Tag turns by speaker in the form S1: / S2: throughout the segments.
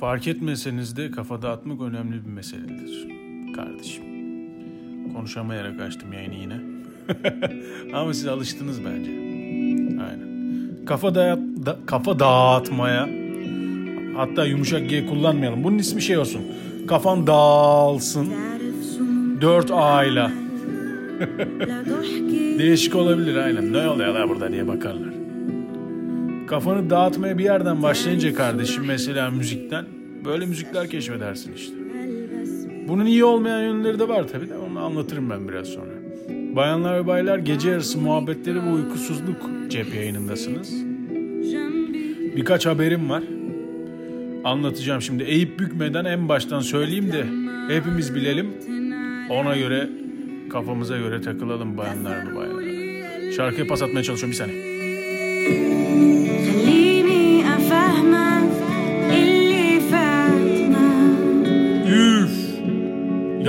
S1: Fark etmeseniz de kafa dağıtmak önemli bir meseledir kardeşim. Konuşamayarak açtım yayını yine. Ama siz alıştınız bence. Aynen. Kafa dağıt, da, kafa dağıtmaya hatta yumuşak G kullanmayalım. Bunun ismi şey olsun. Kafan dağılsın. 4 A. Değişik olabilir aynen. Ne oluyor la burada diye bakarlar. Kafanı dağıtmaya bir yerden başlayınca kardeşim mesela müzikten böyle müzikler keşfedersin işte. Bunun iyi olmayan yönleri de var tabii de onu anlatırım ben biraz sonra. Bayanlar ve baylar gece yarısı muhabbetleri ve uykusuzluk cep yayınındasınız. Birkaç haberim var. Anlatacağım şimdi. Eğip bükmeden en baştan söyleyeyim de hepimiz bilelim. Ona göre kafamıza göre takılalım bayanlar ve baylar. Şarkıya pas atmaya çalışıyorum bir saniye.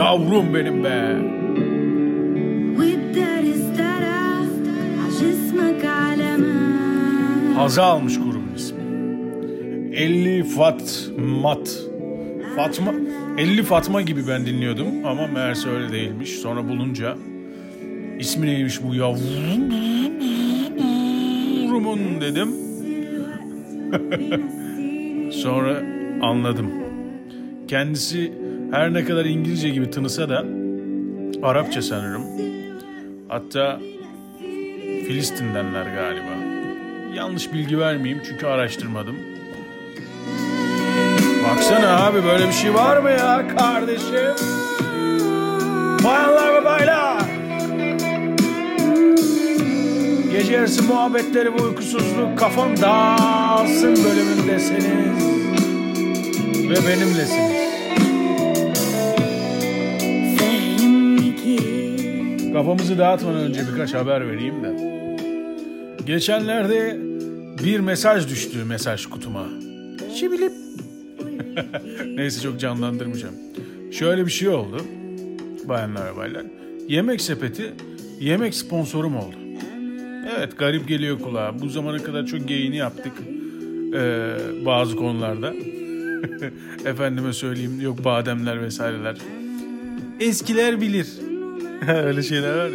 S1: Yavrum benim be. Haza almış grubun ismi. 50 Fat Mat. Fatma 50 Fatma gibi ben dinliyordum ama meğerse öyle değilmiş. Sonra bulunca ismi neymiş bu yavrumun dedim. Sonra anladım. Kendisi her ne kadar İngilizce gibi tınısa da Arapça sanırım. Hatta Filistin'denler galiba. Yanlış bilgi vermeyeyim çünkü araştırmadım. Baksana abi böyle bir şey var mı ya kardeşim? Bayanlar ve baylar. Gece yarısı muhabbetleri ve uykusuzluk kafam dağılsın bölümündesiniz. Ve benimlesiniz. Kafamızı dağıtmadan önce birkaç haber vereyim de. Geçenlerde bir mesaj düştü mesaj kutuma. Şibilip. Neyse çok canlandırmayacağım. Şöyle bir şey oldu. Bayanlar baylar. Yemek sepeti yemek sponsorum oldu. Evet garip geliyor kulağa. Bu zamana kadar çok geyini yaptık. Ee, bazı konularda. Efendime söyleyeyim yok bademler vesaireler. Eskiler bilir. Öyle şeyler var.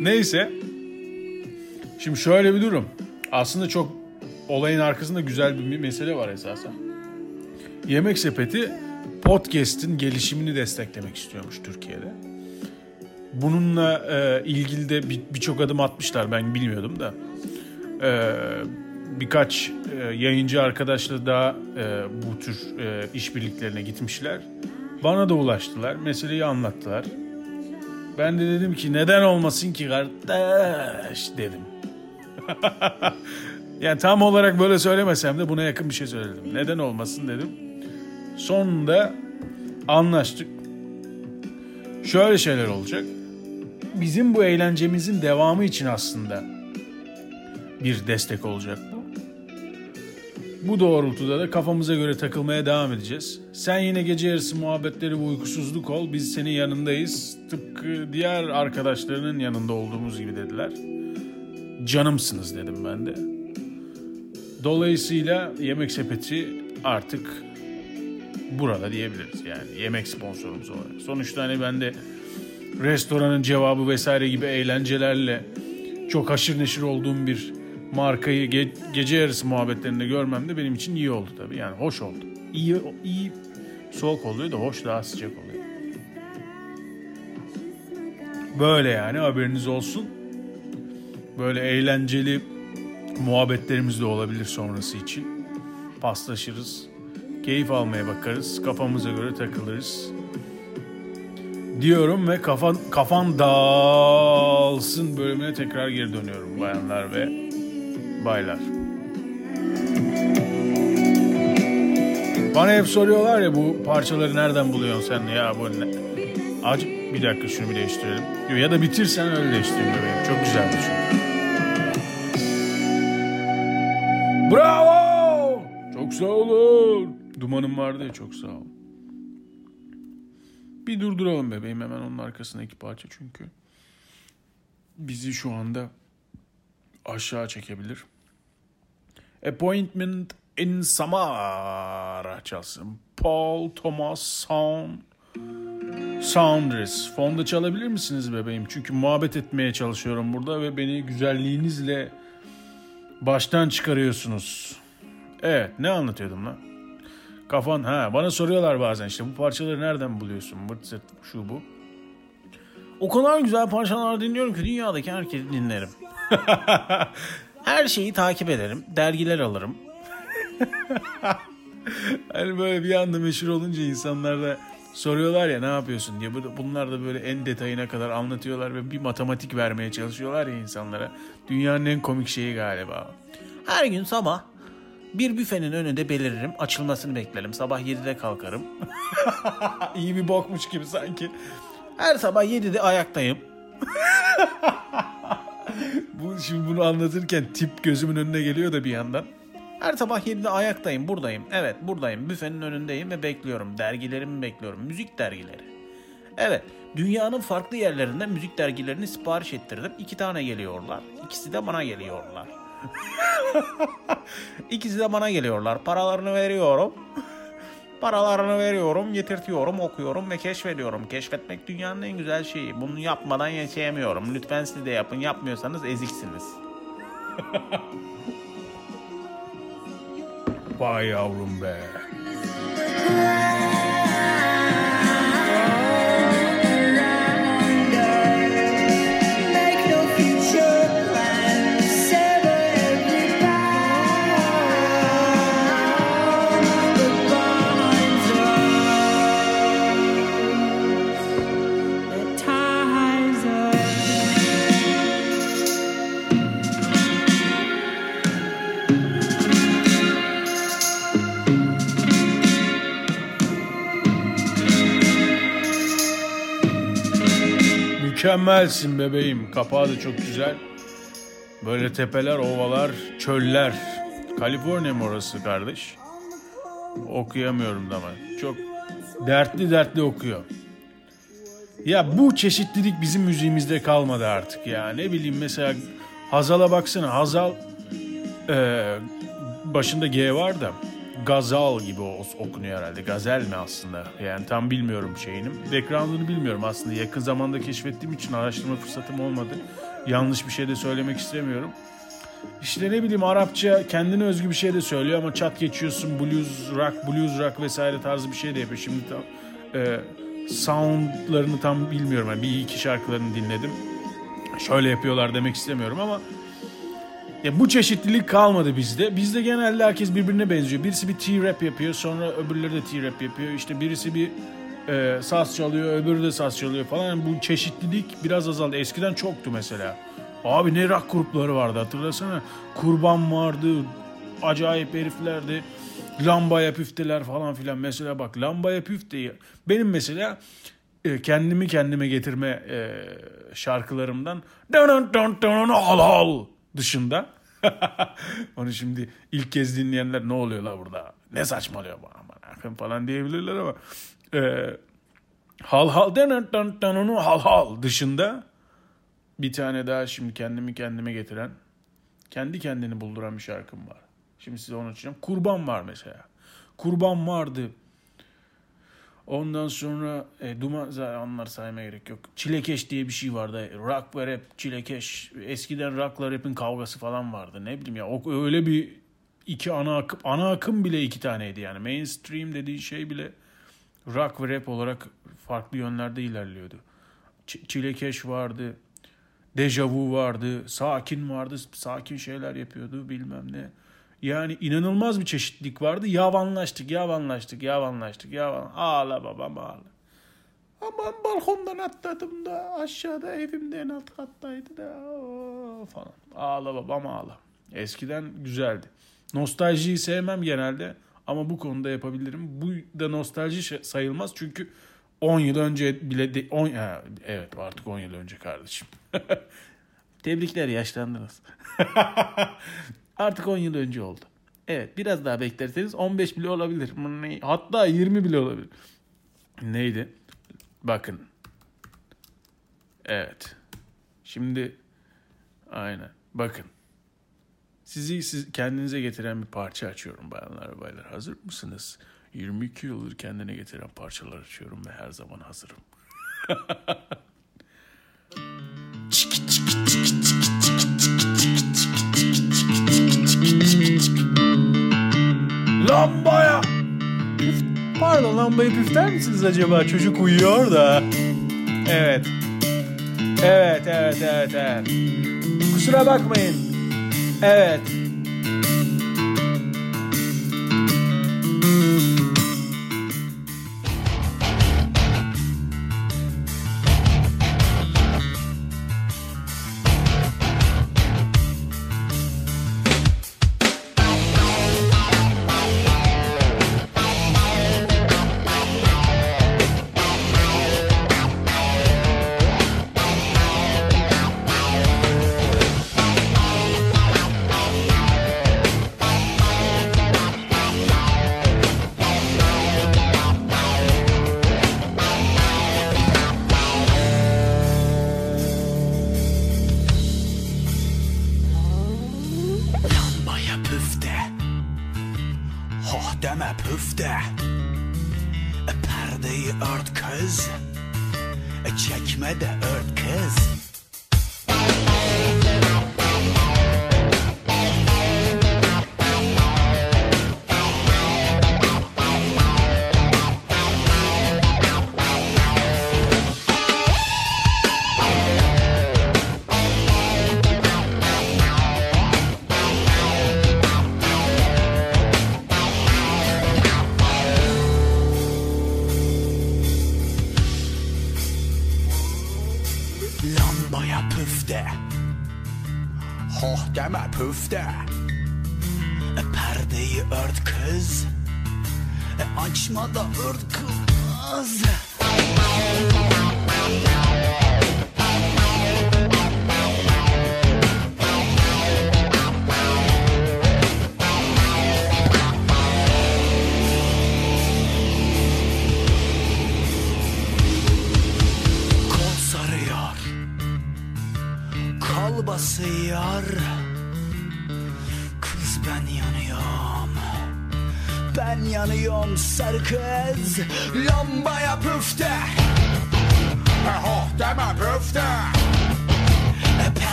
S1: Neyse. Şimdi şöyle bir durum. Aslında çok olayın arkasında güzel bir mesele var esasen. Yemek Sepeti podcast'in gelişimini desteklemek istiyormuş Türkiye'de. Bununla e, ilgili de bir- birçok adım atmışlar ben bilmiyordum da. E, birkaç e, yayıncı arkadaşla daha e, bu tür e, işbirliklerine gitmişler. Bana da ulaştılar, meseleyi anlattılar. Ben de dedim ki neden olmasın ki kardeş dedim. yani tam olarak böyle söylemesem de buna yakın bir şey söyledim. Neden olmasın dedim. Sonunda anlaştık. Şöyle şeyler olacak. Bizim bu eğlencemizin devamı için aslında bir destek olacak bu. Bu doğrultuda da kafamıza göre takılmaya devam edeceğiz. Sen yine gece yarısı muhabbetleri ve uykusuzluk ol. Biz senin yanındayız. Tıpkı diğer arkadaşlarının yanında olduğumuz gibi dediler. Canımsınız dedim ben de. Dolayısıyla Yemek Sepeti artık burada diyebiliriz. Yani yemek sponsorumuz olarak. Sonuçta hani ben de restoranın cevabı vesaire gibi eğlencelerle çok haşır neşir olduğum bir markayı ge- gece yarısı muhabbetlerinde görmem de benim için iyi oldu tabii. Yani hoş oldu. İyi, iyi soğuk oluyor da hoş daha sıcak oluyor. Böyle yani haberiniz olsun. Böyle eğlenceli muhabbetlerimiz de olabilir sonrası için. Paslaşırız. Keyif almaya bakarız. Kafamıza göre takılırız. Diyorum ve kafan kafan dağılsın bölümüne tekrar geri dönüyorum bayanlar ve baylar. Bana hep soruyorlar ya bu parçaları nereden buluyorsun sen ya bu ne? Acı bir dakika şunu bir değiştirelim. Ya da bitirsen öyle değiştireyim bebeğim. Çok güzeldi çünkü. Bravo! Çok sağ olun. Dumanım vardı ya çok sağ ol. Bir durduralım bebeğim hemen onun arkasındaki parça çünkü. Bizi şu anda aşağı çekebilir. Appointment in Samara çalsın. Paul Thomas Sound Saunders. Fonda çalabilir misiniz bebeğim? Çünkü muhabbet etmeye çalışıyorum burada ve beni güzelliğinizle baştan çıkarıyorsunuz. Evet ne anlatıyordum lan? Kafan ha bana soruyorlar bazen işte bu parçaları nereden buluyorsun? Vırt zırt şu bu. O kadar güzel parçalar dinliyorum ki dünyadaki herkesi dinlerim. Her şeyi takip ederim. Dergiler alırım. hani böyle bir anda meşhur olunca insanlar da soruyorlar ya ne yapıyorsun diye. Bunlar da böyle en detayına kadar anlatıyorlar ve bir matematik vermeye çalışıyorlar ya insanlara. Dünyanın en komik şeyi galiba. Her gün sabah bir büfenin önünde beliririm. Açılmasını beklerim. Sabah 7'de kalkarım. İyi bir bokmuş gibi sanki. Her sabah 7'de ayaktayım. Bu şimdi bunu anlatırken tip gözümün önüne geliyor da bir yandan. Her sabah 7'de ayaktayım, buradayım. Evet, buradayım. Büfenin önündeyim ve bekliyorum. Dergilerimi bekliyorum. Müzik dergileri. Evet, dünyanın farklı yerlerinden müzik dergilerini sipariş ettirdim. İki tane geliyorlar. İkisi de bana geliyorlar. İkisi de bana geliyorlar. Paralarını veriyorum. Paralarını veriyorum, getirtiyorum, okuyorum ve keşfediyorum. Keşfetmek dünyanın en güzel şeyi. Bunu yapmadan yaşayamıyorum. Lütfen siz de yapın. Yapmıyorsanız eziksiniz. Vay yavrum be. Mükemmelsin bebeğim. Kapağı da çok güzel. Böyle tepeler, ovalar, çöller. Kaliforniya mı orası kardeş? Okuyamıyorum da ama. Çok dertli dertli okuyor. Ya bu çeşitlilik bizim müziğimizde kalmadı artık ya. Ne bileyim mesela Hazal'a baksana. Hazal e, başında G var da Gazal gibi o- okunuyor herhalde. Gazel mi aslında? Yani tam bilmiyorum şeyini. Background'ını bilmiyorum aslında. Yakın zamanda keşfettiğim için araştırma fırsatım olmadı. Yanlış bir şey de söylemek istemiyorum. İşte ne bileyim Arapça kendine özgü bir şey de söylüyor ama çat geçiyorsun blues rock, blues rock vesaire tarzı bir şey de yapıyor. Şimdi tam e, soundlarını tam bilmiyorum. Yani bir iki şarkılarını dinledim. Şöyle yapıyorlar demek istemiyorum ama ya bu çeşitlilik kalmadı bizde. Bizde genelde herkes birbirine benziyor. Birisi bir T-rap yapıyor, sonra öbürleri de T-rap yapıyor. İşte birisi bir e, saz çalıyor, öbürü de saz çalıyor falan. Yani bu çeşitlilik biraz azaldı. Eskiden çoktu mesela. Abi ne rock grupları vardı hatırlasana. Kurban vardı, acayip heriflerdi. Lambaya püfteler falan filan. Mesela bak lambaya püfteyi. Benim mesela e, kendimi kendime getirme e, şarkılarımdan dun dun dun al al dışında onu şimdi ilk kez dinleyenler ne oluyor la burada ne saçmalıyor bu aman akım falan diyebilirler ama e, hal hal dun hal hal dışında bir tane daha şimdi kendimi kendime getiren kendi kendini bulduran bir şarkım var. Şimdi size onu açacağım. Kurban var mesela. Kurban vardı. Ondan sonra e, duman zaten onlar saymaya gerek yok. Çilekeş diye bir şey vardı. Rock ve rap, çilekeş. Eskiden rockla rap'in kavgası falan vardı. Ne bileyim ya o öyle bir iki ana akım, ana akım bile iki taneydi yani. Mainstream dediği şey bile rock ve rap olarak farklı yönlerde ilerliyordu. Ç- çilekeş vardı. Dejavu vardı. Sakin vardı. Sakin şeyler yapıyordu bilmem ne. Yani inanılmaz bir çeşitlilik vardı. Yavanlaştık, yavanlaştık, yavanlaştık, yavan. Ağla babam ağla. Aman balkondan atladım da aşağıda evimde en alt kattaydı da falan. Ağla babam ağla. Eskiden güzeldi. Nostaljiyi sevmem genelde ama bu konuda yapabilirim. Bu da nostalji sayılmaz çünkü 10 yıl önce bile de, 10 ha, evet artık 10 yıl önce kardeşim. Tebrikler yaşlandınız. Artık 10 yıl önce oldu. Evet biraz daha beklerseniz 15 bile olabilir. Hatta 20 bile olabilir. Neydi? Bakın. Evet. Şimdi aynen. Bakın. Sizi siz kendinize getiren bir parça açıyorum bayanlar ve baylar. Hazır mısınız? 22 yıldır kendine getiren parçalar açıyorum ve her zaman hazırım. Lambaya! Püf, pardon lambayı püfter misiniz acaba? Çocuk uyuyor da. Evet. Evet, evet, evet, evet. Kusura bakmayın. Evet.
S2: E, Çekme de ört kız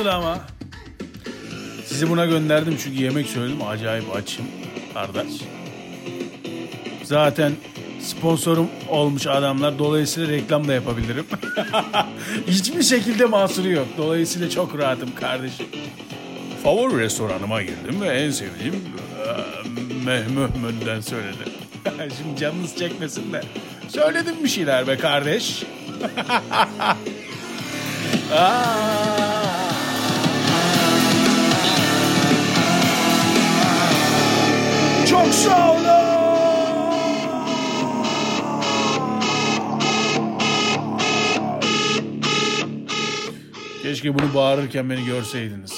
S1: Nasıl ama? Sizi buna gönderdim çünkü yemek söyledim. Acayip açım kardeş. Zaten sponsorum olmuş adamlar. Dolayısıyla reklam da yapabilirim. Hiçbir şekilde mahsuru yok. Dolayısıyla çok rahatım kardeşim. Favori restoranıma girdim ve en sevdiğim eee, mehmehmönden söyledim. Şimdi canınız çekmesin de. Söyledim bir şeyler be kardeş. Aa. Çok sağ olun. Keşke bunu bağırırken beni görseydiniz.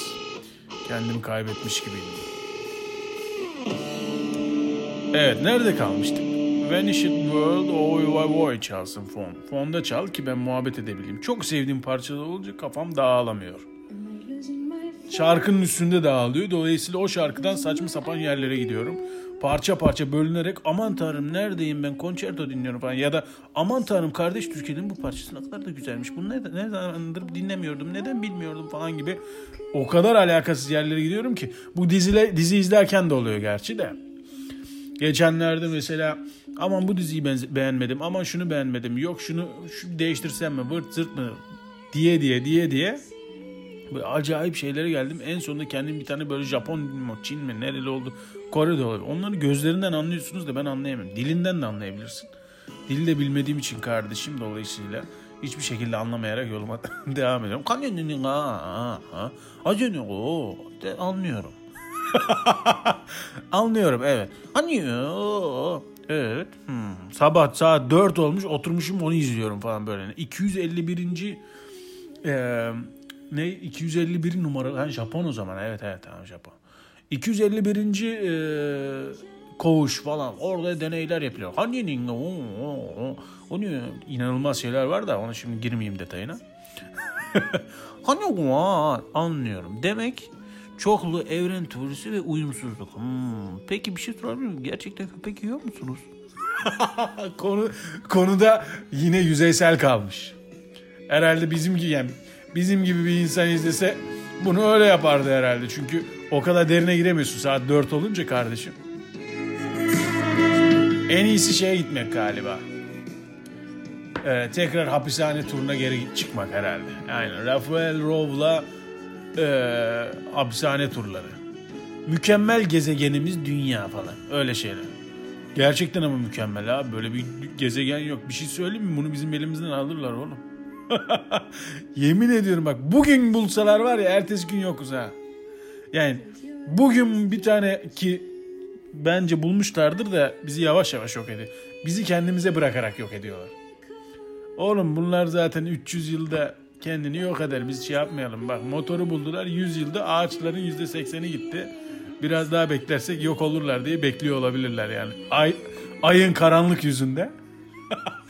S1: Kendimi kaybetmiş gibiydim. Evet, nerede kalmıştık? Vanished World Oy Oy Oy çalsın fon. Fonda çal ki ben muhabbet edebileyim. Çok sevdiğim parçalar olunca kafam dağılamıyor. Şarkının üstünde dağılıyor. Dolayısıyla o şarkıdan saçma sapan yerlere gidiyorum. Parça parça bölünerek aman tanrım neredeyim ben konçerto dinliyorum falan. Ya da aman tanrım kardeş Türkiye'nin bu parçası ne kadar da güzelmiş. Bunu ne, ne zamandır dinlemiyordum neden bilmiyordum falan gibi. O kadar alakasız yerlere gidiyorum ki. Bu dizile, dizi izlerken de oluyor gerçi de. Geçenlerde mesela Aman bu diziyi benze- beğenmedim. Aman şunu beğenmedim. Yok şunu, şu değiştirsem mi? Vırt zırt mı? Diye diye diye diye. Acayip şeylere geldim. En sonunda kendim bir tane böyle Japon mu, Çin mi, nereli oldu? Kore'de olabilir. Onları gözlerinden anlıyorsunuz da ben anlayamıyorum. Dilinden de anlayabilirsin. Dili de bilmediğim için kardeşim dolayısıyla hiçbir şekilde anlamayarak yoluma devam ediyorum. Kanyonin ha ha o de anlıyorum. Anlıyorum evet. Anlıyor. Evet. Hmm. Sabah saat 4 olmuş oturmuşum onu izliyorum falan böyle. 251. Ee, ne 251 numaralı ha, Japon o zaman evet evet tamam Japon. 251. E, koğuş falan orada deneyler yapılıyor. Hani o o o inanılmaz şeyler var da ona şimdi girmeyeyim detayına. hani anlıyorum. Demek çoklu evren teorisi ve uyumsuzluk. Hmm, peki bir şey sorabilir miyim? Gerçekten köpek yiyor musunuz? Konu konuda yine yüzeysel kalmış. Herhalde bizim gibi yani bizim gibi bir insan izlese bunu öyle yapardı herhalde. Çünkü o kadar derine giremiyorsun saat 4 olunca kardeşim. En iyisi şeye gitmek galiba. Ee, tekrar hapishane turuna geri çıkmak herhalde. Aynen. Rafael Rov'la e, hapishane turları. Mükemmel gezegenimiz dünya falan. Öyle şeyler. Gerçekten ama mükemmel abi. Böyle bir gezegen yok. Bir şey söyleyeyim mi? Bunu bizim elimizden alırlar oğlum. Yemin ediyorum bak bugün bulsalar var ya ertesi gün yokuz ha. Yani bugün bir tane ki bence bulmuşlardır da bizi yavaş yavaş yok ediyor. Bizi kendimize bırakarak yok ediyorlar. Oğlum bunlar zaten 300 yılda kendini yok eder. Biz şey yapmayalım. Bak motoru buldular 100 yılda ağaçların %80'i gitti. Biraz daha beklersek yok olurlar diye bekliyor olabilirler yani. Ay, ayın karanlık yüzünde.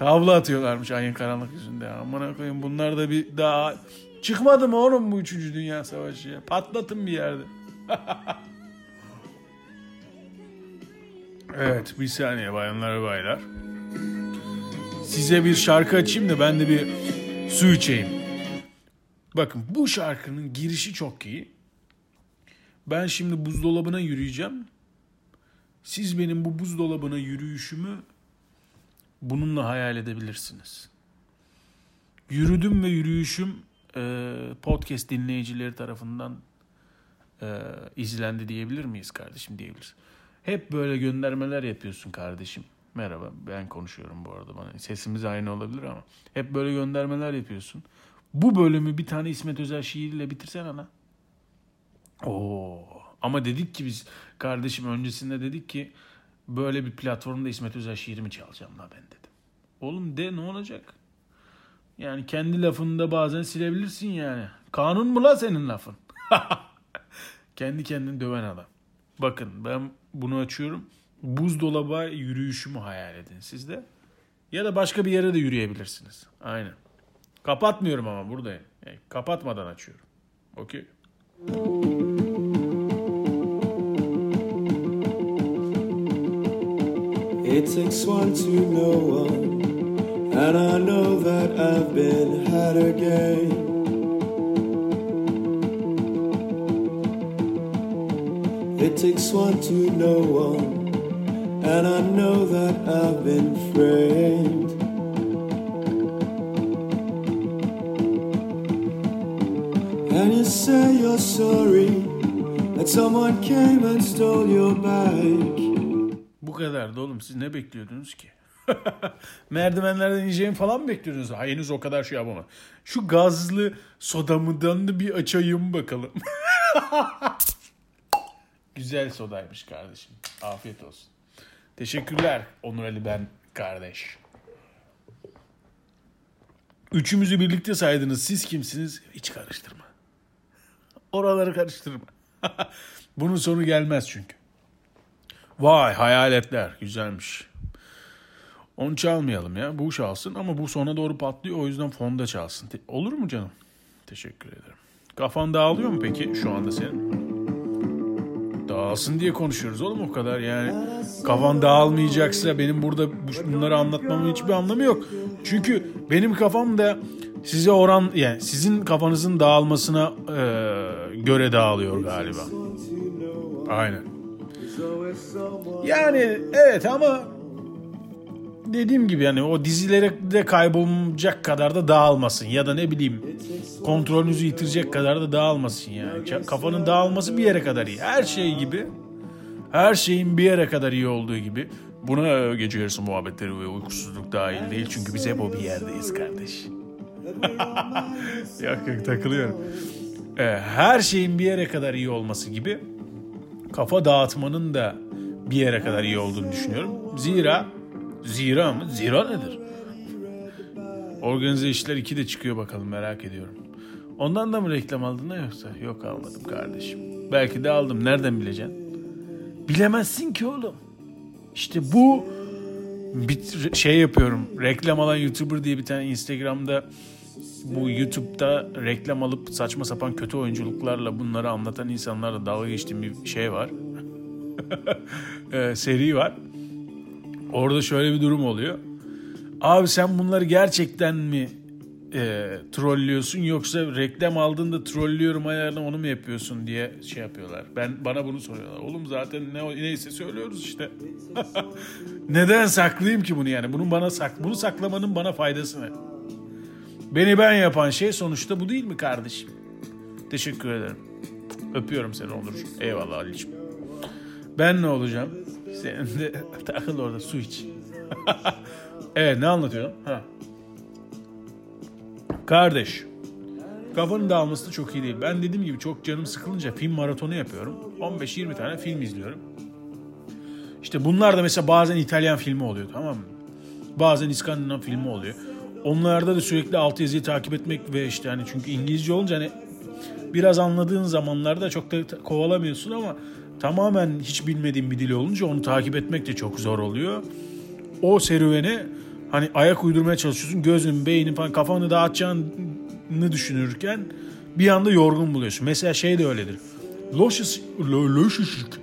S1: Tavla atıyorlarmış ayın karanlık yüzünde. Aman koyayım bunlar da bir daha çıkmadı mı oğlum bu 3. Dünya Savaşı ya? Patlatın bir yerde. evet bir saniye bayanlar baylar. Size bir şarkı açayım da ben de bir su içeyim. Bakın bu şarkının girişi çok iyi. Ben şimdi buzdolabına yürüyeceğim. Siz benim bu buzdolabına yürüyüşümü bununla hayal edebilirsiniz. Yürüdüm ve yürüyüşüm e, podcast dinleyicileri tarafından e, izlendi diyebilir miyiz kardeşim diyebiliriz. Hep böyle göndermeler yapıyorsun kardeşim. Merhaba ben konuşuyorum bu arada bana. Sesimiz aynı olabilir ama. Hep böyle göndermeler yapıyorsun. Bu bölümü bir tane İsmet Özel şiiriyle bitirsen ana. Oo. Ama dedik ki biz kardeşim öncesinde dedik ki böyle bir platformda İsmet Özel şiirimi çalacağım la ben dedim. Oğlum de ne olacak? Yani kendi lafını da bazen silebilirsin yani. Kanun mu la senin lafın? kendi kendini döven adam. Bakın ben bunu açıyorum. Buzdolaba yürüyüşümü hayal edin siz de. Ya da başka bir yere de yürüyebilirsiniz. Aynen. Kapatmıyorum ama buradayım. Yani kapatmadan açıyorum. Okey.
S3: It takes one to know one, and I know that I've been had again. It takes one to know one, and I know that I've been framed. And you say you're sorry that someone came and stole your bike.
S1: Kadardı oğlum. Siz ne bekliyordunuz ki? Merdivenlerden ineceğimi falan mı bekliyordunuz? Ha, henüz o kadar şey yapamam. Şu gazlı sodamıdan da bir açayım bakalım. Güzel sodaymış kardeşim. Afiyet olsun. Teşekkürler Onur Ali ben kardeş. Üçümüzü birlikte saydınız. Siz kimsiniz? Hiç karıştırma. Oraları karıştırma. Bunun sonu gelmez çünkü. Vay hayaletler güzelmiş. Onu çalmayalım ya. Bu çalsın ama bu sona doğru patlıyor. O yüzden fonda çalsın. Te- Olur mu canım? Teşekkür ederim. Kafan dağılıyor mu peki şu anda senin? Dağılsın diye konuşuyoruz oğlum o kadar yani. Kafan dağılmayacaksa benim burada bu- bunları anlatmamın hiçbir anlamı yok. Çünkü benim kafam da size oran yani sizin kafanızın dağılmasına e, göre dağılıyor galiba. Aynen. Yani evet ama dediğim gibi yani o dizilere de kaybolacak kadar da dağılmasın ya da ne bileyim kontrolünüzü yitirecek kadar da dağılmasın yani. Ka- Kafanın dağılması bir yere kadar iyi. Her şey gibi her şeyin bir yere kadar iyi olduğu gibi buna gece yarısı muhabbetleri ve uykusuzluk dahil değil çünkü biz hep o bir yerdeyiz kardeş. yok yok takılıyorum. Ee, her şeyin bir yere kadar iyi olması gibi kafa dağıtmanın da bir yere kadar iyi olduğunu düşünüyorum. Zira zira mı? Zira nedir? Organize işler 2 de çıkıyor bakalım merak ediyorum. Ondan da mı reklam aldın yoksa? Yok almadım kardeşim. Belki de aldım. Nereden bileceksin? Bilemezsin ki oğlum. İşte bu bir şey yapıyorum. Reklam alan YouTuber diye bir tane Instagram'da bu YouTube'da reklam alıp saçma sapan kötü oyunculuklarla bunları anlatan insanlarla dalga geçtiğim bir şey var. Ee, seri var. Orada şöyle bir durum oluyor. Abi sen bunları gerçekten mi e, trollüyorsun yoksa reklam aldığında trollüyorum ayarına onu mu yapıyorsun diye şey yapıyorlar. Ben bana bunu soruyorlar. Oğlum zaten ne neyse söylüyoruz işte. Neden saklayayım ki bunu yani? Bunun bana sak bunu saklamanın bana faydası ne? Beni ben yapan şey sonuçta bu değil mi kardeşim? Teşekkür ederim. Öpüyorum seni Onur. Eyvallah Ali'ciğim. Ben ne olacağım? Sen de takıl orada su iç. evet ne anlatıyorum? Ha. Kardeş. Kafanın dağılması da çok iyi değil. Ben dediğim gibi çok canım sıkılınca film maratonu yapıyorum. 15-20 tane film izliyorum. İşte bunlar da mesela bazen İtalyan filmi oluyor tamam mı? Bazen İskandinav filmi oluyor. Onlarda da sürekli altyazıyı takip etmek ve işte hani çünkü İngilizce olunca hani biraz anladığın zamanlarda çok da kovalamıyorsun ama tamamen hiç bilmediğin bir dil olunca onu takip etmek de çok zor oluyor. O serüvene hani ayak uydurmaya çalışıyorsun. Gözün, beynin falan kafanı dağıtacağını düşünürken bir anda yorgun buluyorsun. Mesela şey de öyledir. Loş, ıs- lo- loş ışık.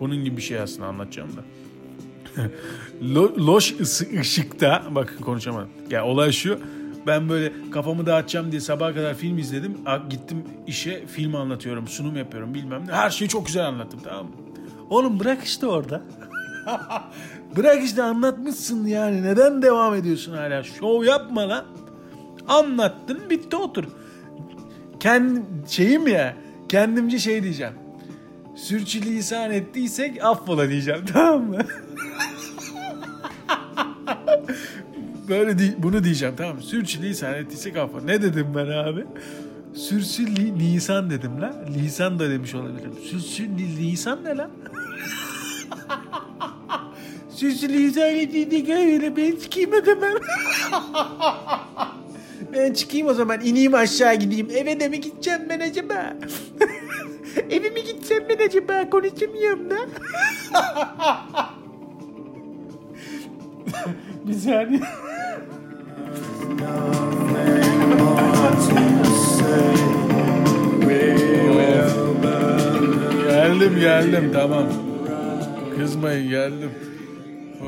S1: Bunun gibi bir şey aslında anlatacağım da. Lo- loş ısı, ışıkta bakın konuşamadım. Ya olay şu. Ben böyle kafamı dağıtacağım diye sabaha kadar film izledim. A- Gittim işe film anlatıyorum, sunum yapıyorum bilmem ne. Her şeyi çok güzel anlattım tamam mı? Oğlum bırak işte orada. bırak işte anlatmışsın yani. Neden devam ediyorsun hala? Şov yapma lan. Anlattın bitti otur. Kend, şeyim ya kendimce şey diyeceğim. Sürçülisan ettiysek affola diyeceğim tamam mı? Böyle di- bunu diyeceğim tamam mı? Sürçülisan ettiysek affola. Ne dedim ben abi? Sürsülli lisan dedim la. Lisan da demiş olabilirim. Sürsülli lisan ne la? Sürsülli lisan ettiysek öyle ben çıkayım o zaman. ben çıkayım o zaman ineyim aşağı gideyim. Eve de mi gideceğim ben acaba? Eve mi gideceğim ben acaba? Konuşamıyorum da. Bir saniye. geldim geldim tamam. Kızmayın geldim.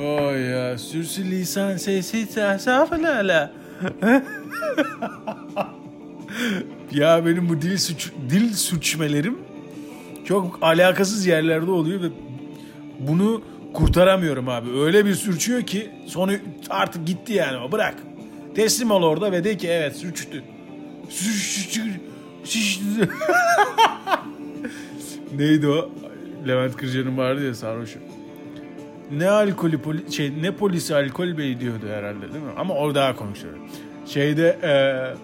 S1: Oy ya sürsü lisan sesi saflala. ya benim bu dil suç dil sürçmelerim çok alakasız yerlerde oluyor ve bunu kurtaramıyorum abi. Öyle bir sürçüyor ki sonu artık gitti yani o bırak. Teslim ol orada ve de ki evet sürçtü. Sürçtü. Neydi o? Levent Kırca'nın vardı ya sarhoşu. Ne alkolü poli, şey ne polisi alkol bey diyordu herhalde değil mi? Ama o daha komik. Şeyde eee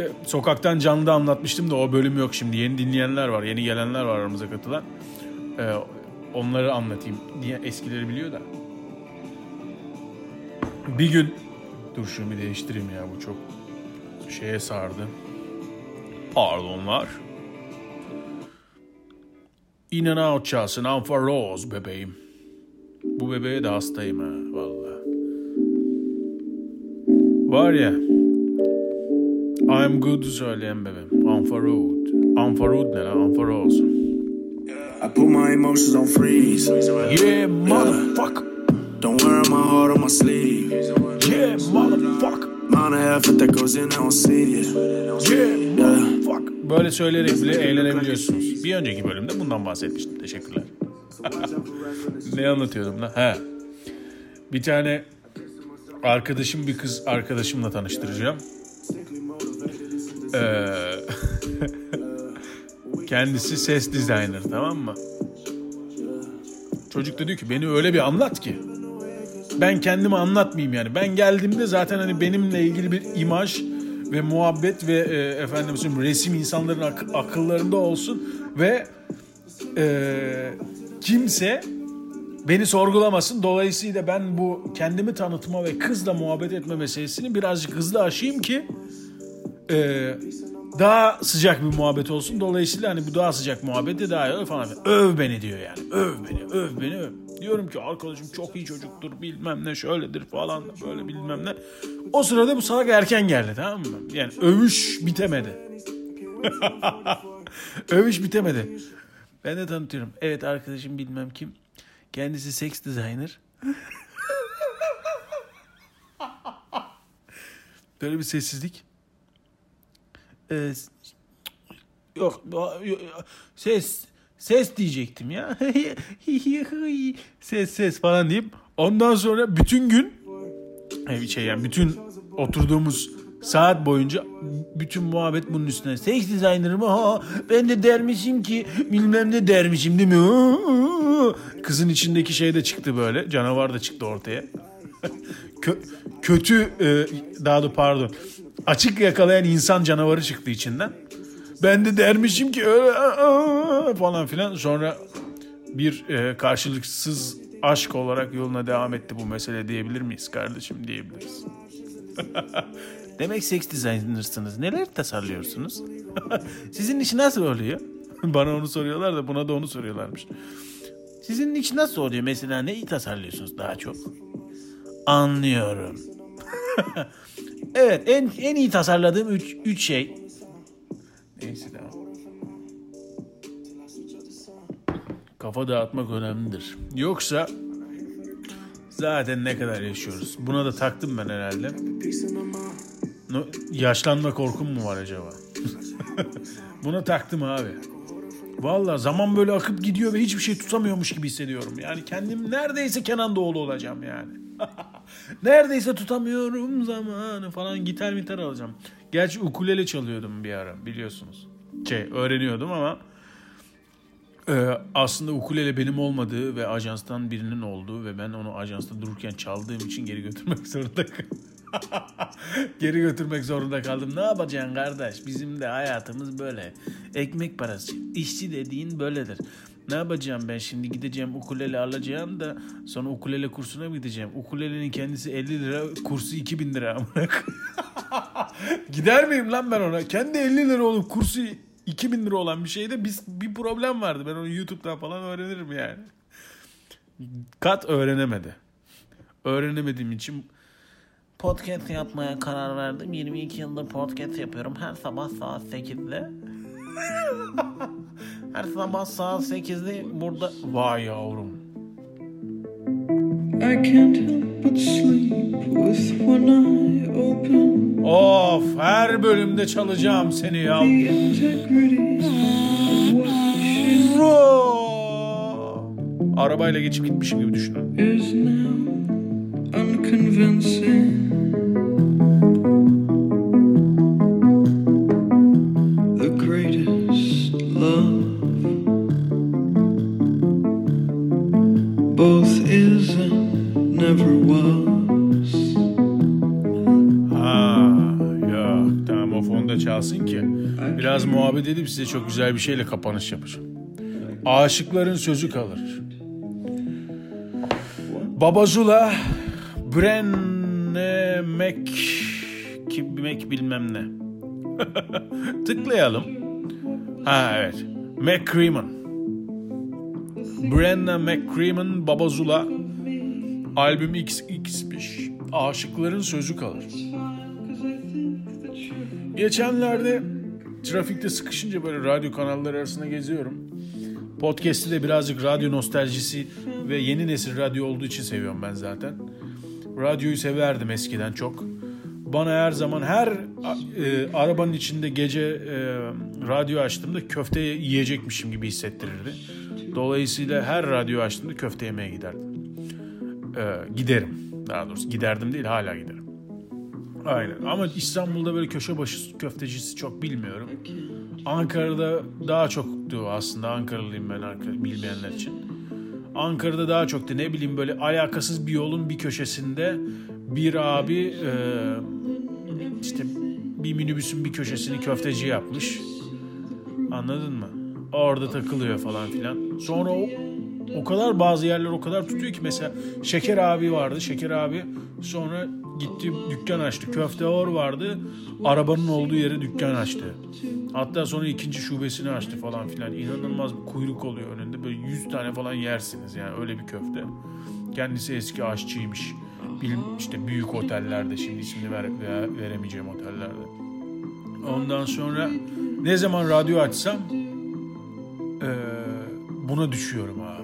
S1: e, sokaktan canlı anlatmıştım da o bölüm yok şimdi. Yeni dinleyenler var, yeni gelenler var aramıza katılan. E, onları anlatayım diye eskileri biliyor da. Bir gün dur şunu bir değiştireyim ya bu çok şeye sardı. Pardonlar. In and out çalsın Anfaroz bebeğim. Bu bebeğe de hastayım ha vallahi. Var ya I'm good söyleyen bebeğim. Anfarod. Anfarod ne lan? Anfaroz.
S4: I put my emotions on freeze.
S1: Yeah motherfucker.
S4: Don't wear my heart on my sleeve.
S1: Yeah motherfucker.
S4: Amount of effort that goes in, I don't see it.
S1: Yeah motherfucker. Böyle söyleyerek bile eğlenebiliyorsunuz. Bir önceki bölümde bundan bahsetmiştim. Teşekkürler. ne anlatıyordum lan? He. Bir tane arkadaşım bir kız arkadaşımla tanıştıracağım. Ee, kendisi ses designer tamam mı? Çocuk da diyor ki beni öyle bir anlat ki. Ben kendimi anlatmayayım yani. Ben geldiğimde zaten hani benimle ilgili bir imaj ve muhabbet ve e, efendim söyleyeyim resim insanların ak- akıllarında olsun ve e, kimse beni sorgulamasın. Dolayısıyla ben bu kendimi tanıtma ve kızla muhabbet etme meselesini birazcık hızlı aşayım ki e, daha sıcak bir muhabbet olsun. Dolayısıyla hani bu daha sıcak muhabbeti daha iyi falan. Öv beni diyor yani. Öv beni, öv beni, öv. Diyorum ki arkadaşım çok iyi çocuktur bilmem ne şöyledir falan böyle bilmem ne. O sırada bu salak erken geldi tamam mı? Yani övüş bitemedi. övüş bitemedi. Ben de tanıtıyorum. Evet arkadaşım bilmem kim. Kendisi sex designer. Böyle bir sessizlik. S- yok, ses ses diyecektim ya. ses ses falan deyip ondan sonra bütün gün e, şey yani bütün oturduğumuz saat boyunca bütün muhabbet bunun üstüne. Sex designer'ım ha ben de dermişim ki bilmem ne dermişim değil mi? Kızın içindeki şey de çıktı böyle. Canavar da çıktı ortaya. Kö- kötü e, daha da pardon açık yakalayan insan canavarı çıktı içinden. Ben de dermişim ki öyle falan filan sonra bir e, karşılıksız aşk olarak yoluna devam etti bu mesele diyebilir miyiz kardeşim diyebiliriz. Demek seks designer'sınız. Neler tasarlıyorsunuz? Sizin iş nasıl oluyor? Bana onu soruyorlar da buna da onu soruyorlarmış. Sizin iş nasıl oluyor? Mesela neyi tasarlıyorsunuz daha çok? Anlıyorum. Evet en en iyi tasarladığım üç, üç şey. Neyse devam. Kafa dağıtmak önemlidir. Yoksa zaten ne kadar yaşıyoruz. Buna da taktım ben herhalde. No- yaşlanma korkum mu var acaba? Buna taktım abi. Valla zaman böyle akıp gidiyor ve hiçbir şey tutamıyormuş gibi hissediyorum. Yani kendim neredeyse Kenan Doğulu olacağım yani. neredeyse tutamıyorum zamanı falan gitar mitar alacağım. Gerçi ukulele çalıyordum bir ara biliyorsunuz. Şey öğreniyordum ama ee, aslında ukulele benim olmadığı ve ajanstan birinin olduğu ve ben onu ajansta dururken çaldığım için geri götürmek zorunda kaldım. geri götürmek zorunda kaldım. Ne yapacaksın kardeş? Bizim de hayatımız böyle. Ekmek parası. İşçi dediğin böyledir. Ne yapacağım ben şimdi gideceğim ukulele alacağım da sonra ukulele kursuna mı gideceğim? Ukulelenin kendisi 50 lira kursu 2000 lira. Gider miyim lan ben ona? Kendi 50 lira olup kursu 2000 lira olan bir şeyde biz bir problem vardı. Ben onu YouTube'dan falan öğrenirim yani. Kat öğrenemedi. Öğrenemediğim için podcast yapmaya karar verdim. 22 yıldır podcast yapıyorum. Her sabah saat 8'de. Her sabah saat 8'de burada. Vay yavrum.
S3: I can't help but sleep with one eye open.
S1: Of her bölümde çalacağım seni ya. Arabayla geçip gitmişim gibi düşünün. Edip size çok güzel bir şeyle kapanış yapacağım. Aşıkların sözü kalır. Babazula Brenne Mac Mac bilmem ne. Tıklayalım. Ha evet. McCreeman. Brenna McCreeman Babazula albüm XX5 Aşıkların Sözü Kalır. Geçenlerde trafikte sıkışınca böyle radyo kanalları arasında geziyorum. Podcast'i de birazcık radyo nostaljisi ve yeni nesil radyo olduğu için seviyorum ben zaten. Radyoyu severdim eskiden çok. Bana her zaman her e, arabanın içinde gece e, radyo açtığımda köfte yiyecekmişim gibi hissettirirdi. Dolayısıyla her radyo açtığımda köfte yemeye giderdim. e, giderim. Daha doğrusu giderdim değil hala giderim. Aynen ama İstanbul'da böyle köşe başı köftecisi çok bilmiyorum. Ankara'da daha çoktu aslında Ankaralıyım ben Ankara, bilmeyenler için. Ankara'da daha çoktu ne bileyim böyle alakasız bir yolun bir köşesinde bir abi e, işte bir minibüsün bir köşesini köfteci yapmış. Anladın mı? Orada takılıyor falan filan. Sonra o, o kadar bazı yerler o kadar tutuyor ki mesela Şeker abi vardı. Şeker abi sonra gitti dükkan açtı. Köfte or vardı. Arabanın olduğu yere dükkan açtı. Hatta sonra ikinci şubesini açtı falan filan. İnanılmaz bir kuyruk oluyor önünde. Böyle 100 tane falan yersiniz yani öyle bir köfte. Kendisi eski aşçıymış. Bilim, işte büyük otellerde şimdi ismini ver, ver- veremeyeceğim otellerde. Ondan sonra ne zaman radyo açsam eee, buna düşüyorum abi.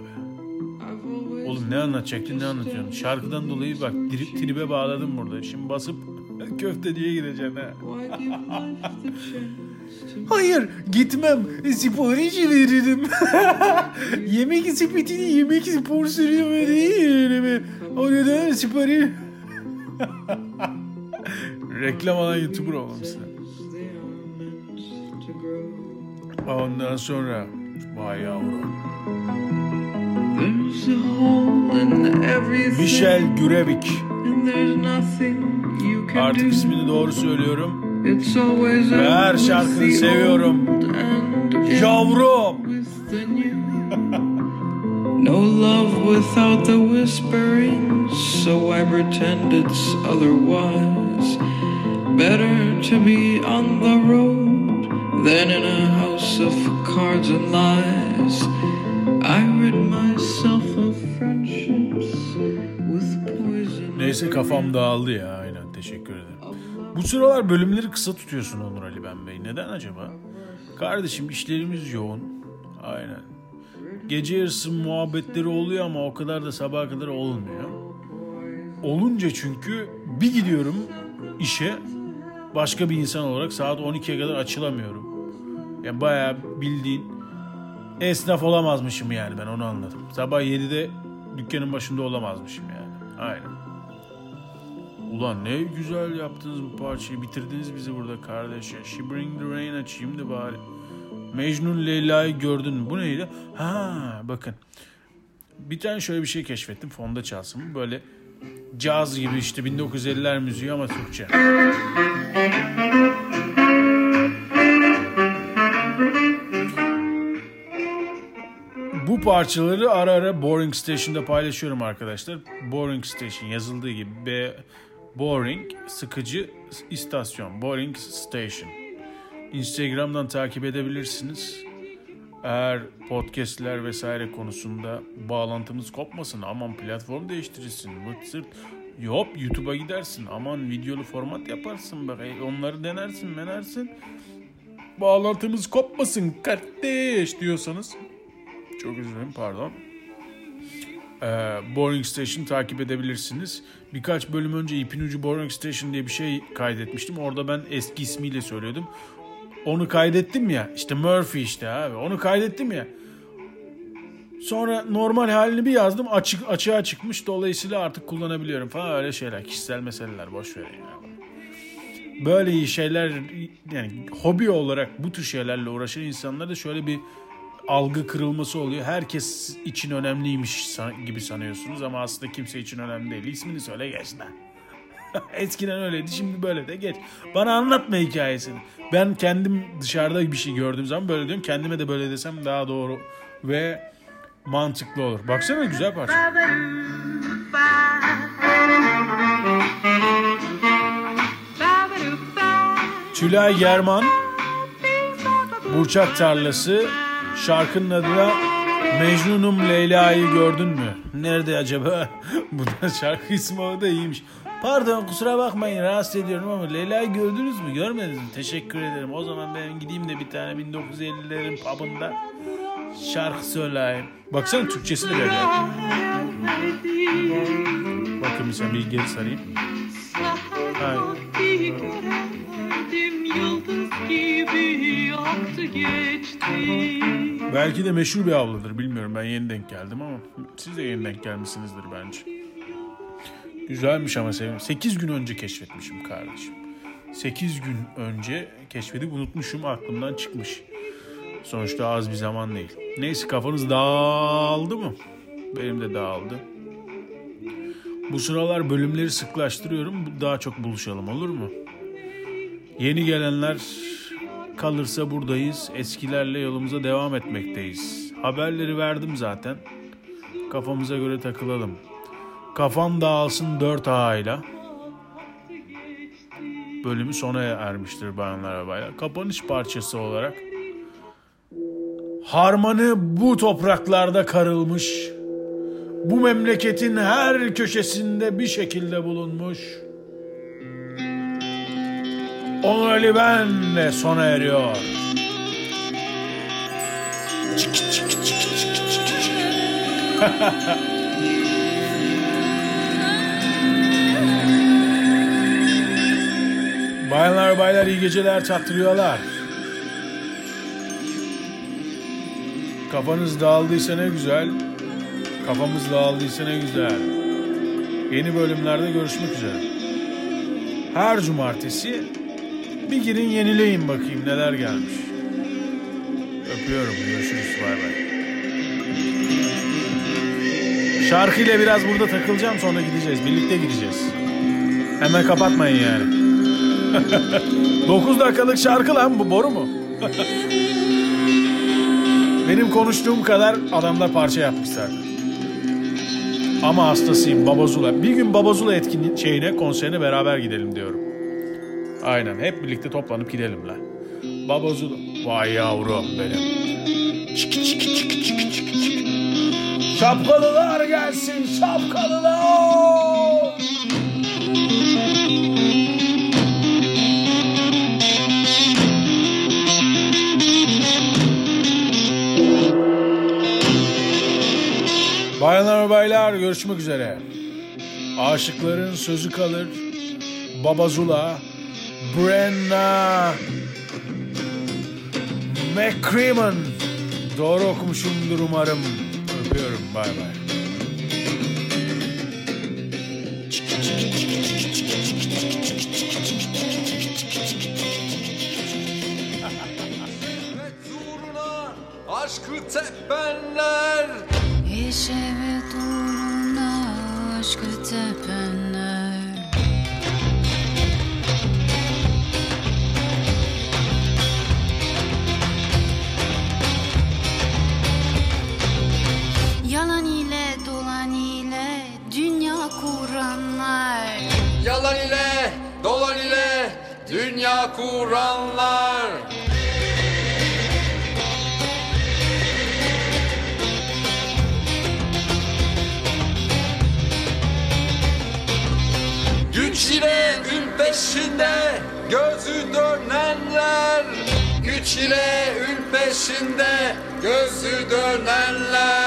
S1: Oğlum ne anlatacaktın ne anlatıyorsun? Şarkıdan dolayı bak tri- tribe bağladım burada. Şimdi basıp köfte diye gideceksin ha. Hayır gitmem. Sipariş veririm. yemek sepetini yemek porsiyonu veririm. O yüzden sipariş. Reklam alan YouTuber olmamız Ondan sonra vay yavrum. Michel
S5: can
S1: Artık ismini doğru söylüyorum. Ve her şarkını seviyorum. Yavrum.
S5: No love without the whispering, so I pretend it's otherwise. Better to be on the road than in a house of cards and lies.
S1: Neyse kafam dağıldı ya aynen teşekkür ederim. Bu sıralar bölümleri kısa tutuyorsun Onur Ali Ben Bey. Neden acaba? Kardeşim işlerimiz yoğun. Aynen. Gece yarısı muhabbetleri oluyor ama o kadar da sabaha kadar olmuyor. Olunca çünkü bir gidiyorum işe başka bir insan olarak saat 12'ye kadar açılamıyorum. Yani bayağı bildiğin esnaf olamazmışım yani ben onu anladım. Sabah 7'de dükkanın başında olamazmışım yani. Aynen. Ulan ne güzel yaptınız bu parçayı. Bitirdiniz bizi burada kardeş ya. She Bring the Rain açayım da bari. Mecnun Leyla'yı gördün mü? Bu neydi? Ha bakın. Bir tane şöyle bir şey keşfettim. Fonda çalsın. Böyle caz gibi işte 1950'ler müziği ama Türkçe. Parçaları ara ara Boring Station'da paylaşıyorum arkadaşlar. Boring Station yazıldığı gibi B Boring sıkıcı istasyon. Boring Station. Instagram'dan takip edebilirsiniz. Eğer podcastler vesaire konusunda bağlantımız kopmasın aman platform değiştirirsin vırt sırt Yok YouTube'a gidersin aman videolu format yaparsın bak e, onları denersin menersin bağlantımız kopmasın kardeş diyorsanız çok özür pardon. Ee, Boring Station takip edebilirsiniz. Birkaç bölüm önce ipin ucu Boring Station diye bir şey kaydetmiştim. Orada ben eski ismiyle söylüyordum. Onu kaydettim ya. işte Murphy işte abi. Onu kaydettim ya. Sonra normal halini bir yazdım. Açık açığa çıkmış. Dolayısıyla artık kullanabiliyorum falan öyle şeyler. Kişisel meseleler boş verin ya. Böyle şeyler yani hobi olarak bu tür şeylerle uğraşan insanlarda da şöyle bir algı kırılması oluyor. Herkes için önemliymiş gibi sanıyorsunuz ama aslında kimse için önemli değil. İsmini söyle geç lan. Eskiden öyleydi şimdi böyle de geç. Bana anlatma hikayesini. Ben kendim dışarıda bir şey gördüğüm zaman böyle diyorum. Kendime de böyle desem daha doğru ve mantıklı olur. Baksana güzel parça. Tülay German Burçak Tarlası şarkının adı da Mecnunum Leyla'yı gördün mü? Nerede acaba? Bu da şarkı ismi o da iyiymiş. Pardon kusura bakmayın rahatsız ediyorum ama Leyla'yı gördünüz mü? Görmediniz mi? Teşekkür ederim. O zaman ben gideyim de bir tane 1950'lerin pub'ında şarkı söyleyeyim. Baksana Türkçesi de böyle. Bakın mesela bir geri sarayım. Hayır.
S6: Yıldız gibi aktı geçti.
S1: Belki de meşhur bir abladır bilmiyorum ben yeni denk geldim ama siz de yeni denk gelmişsinizdir bence. Güzelmiş ama sevim. 8 gün önce keşfetmişim kardeşim. 8 gün önce keşfedip unutmuşum aklımdan çıkmış. Sonuçta az bir zaman değil. Neyse kafanız dağıldı mı? Benim de dağıldı. Bu sıralar bölümleri sıklaştırıyorum. Daha çok buluşalım olur mu? Yeni gelenler kalırsa buradayız. Eskilerle yolumuza devam etmekteyiz. Haberleri verdim zaten. Kafamıza göre takılalım. Kafam dağılsın 4 A'yla. Bölümü sona ermiştir bayanlar ve baylar. Kapanış parçası olarak Harmanı bu topraklarda karılmış. Bu memleketin her köşesinde bir şekilde bulunmuş. Onu Ali benle sona eriyor. Bayanlar baylar iyi geceler çattırıyorlar. Kafanız dağıldıysa ne güzel. Kafamız dağıldıysa ne güzel. Yeni bölümlerde görüşmek üzere. Her cumartesi bir girin yenileyin bakayım neler gelmiş. Öpüyorum. Görüşürüz. Bay bay. Şarkıyla biraz burada takılacağım sonra gideceğiz. Birlikte gideceğiz. Hemen kapatmayın yani. 9 dakikalık şarkı lan bu boru mu? Benim konuştuğum kadar adamlar parça yapmışlar. Ama hastasıyım Babazula. Bir gün Babazula etkinliği şeyine konserine beraber gidelim diyorum. Aynen hep birlikte toplanıp gidelim la. Babazula. Vay yavrum benim. Çiki çiki çiki çiki çiki çiki. Şapkalılar gelsin şapkalılar. Bayanlar ve baylar görüşmek üzere. Aşıkların sözü kalır. Babazula, Brenna, McCrimmon. Doğru okumuşumdur umarım. Öpüyorum. Bay bay.
S7: Aşkı tepenler
S8: ile
S7: ün peşinde gözü dönenler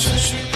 S7: 这续。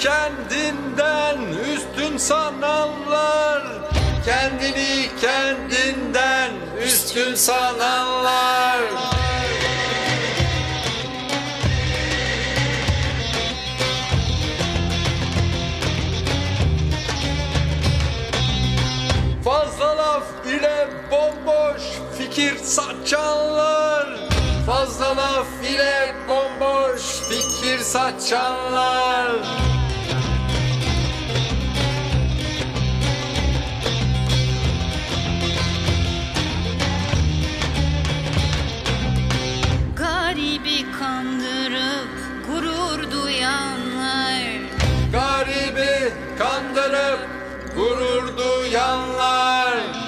S7: kendinden üstün sananlar. Kendini kendinden üstün sananlar. Fazla laf ile bomboş fikir saçanlar. Fazla laf ile bomboş fikir saçanlar.
S8: Garibi kandırıp gurur duyanlar.
S7: Garibi kandırıp gurur duyanlar.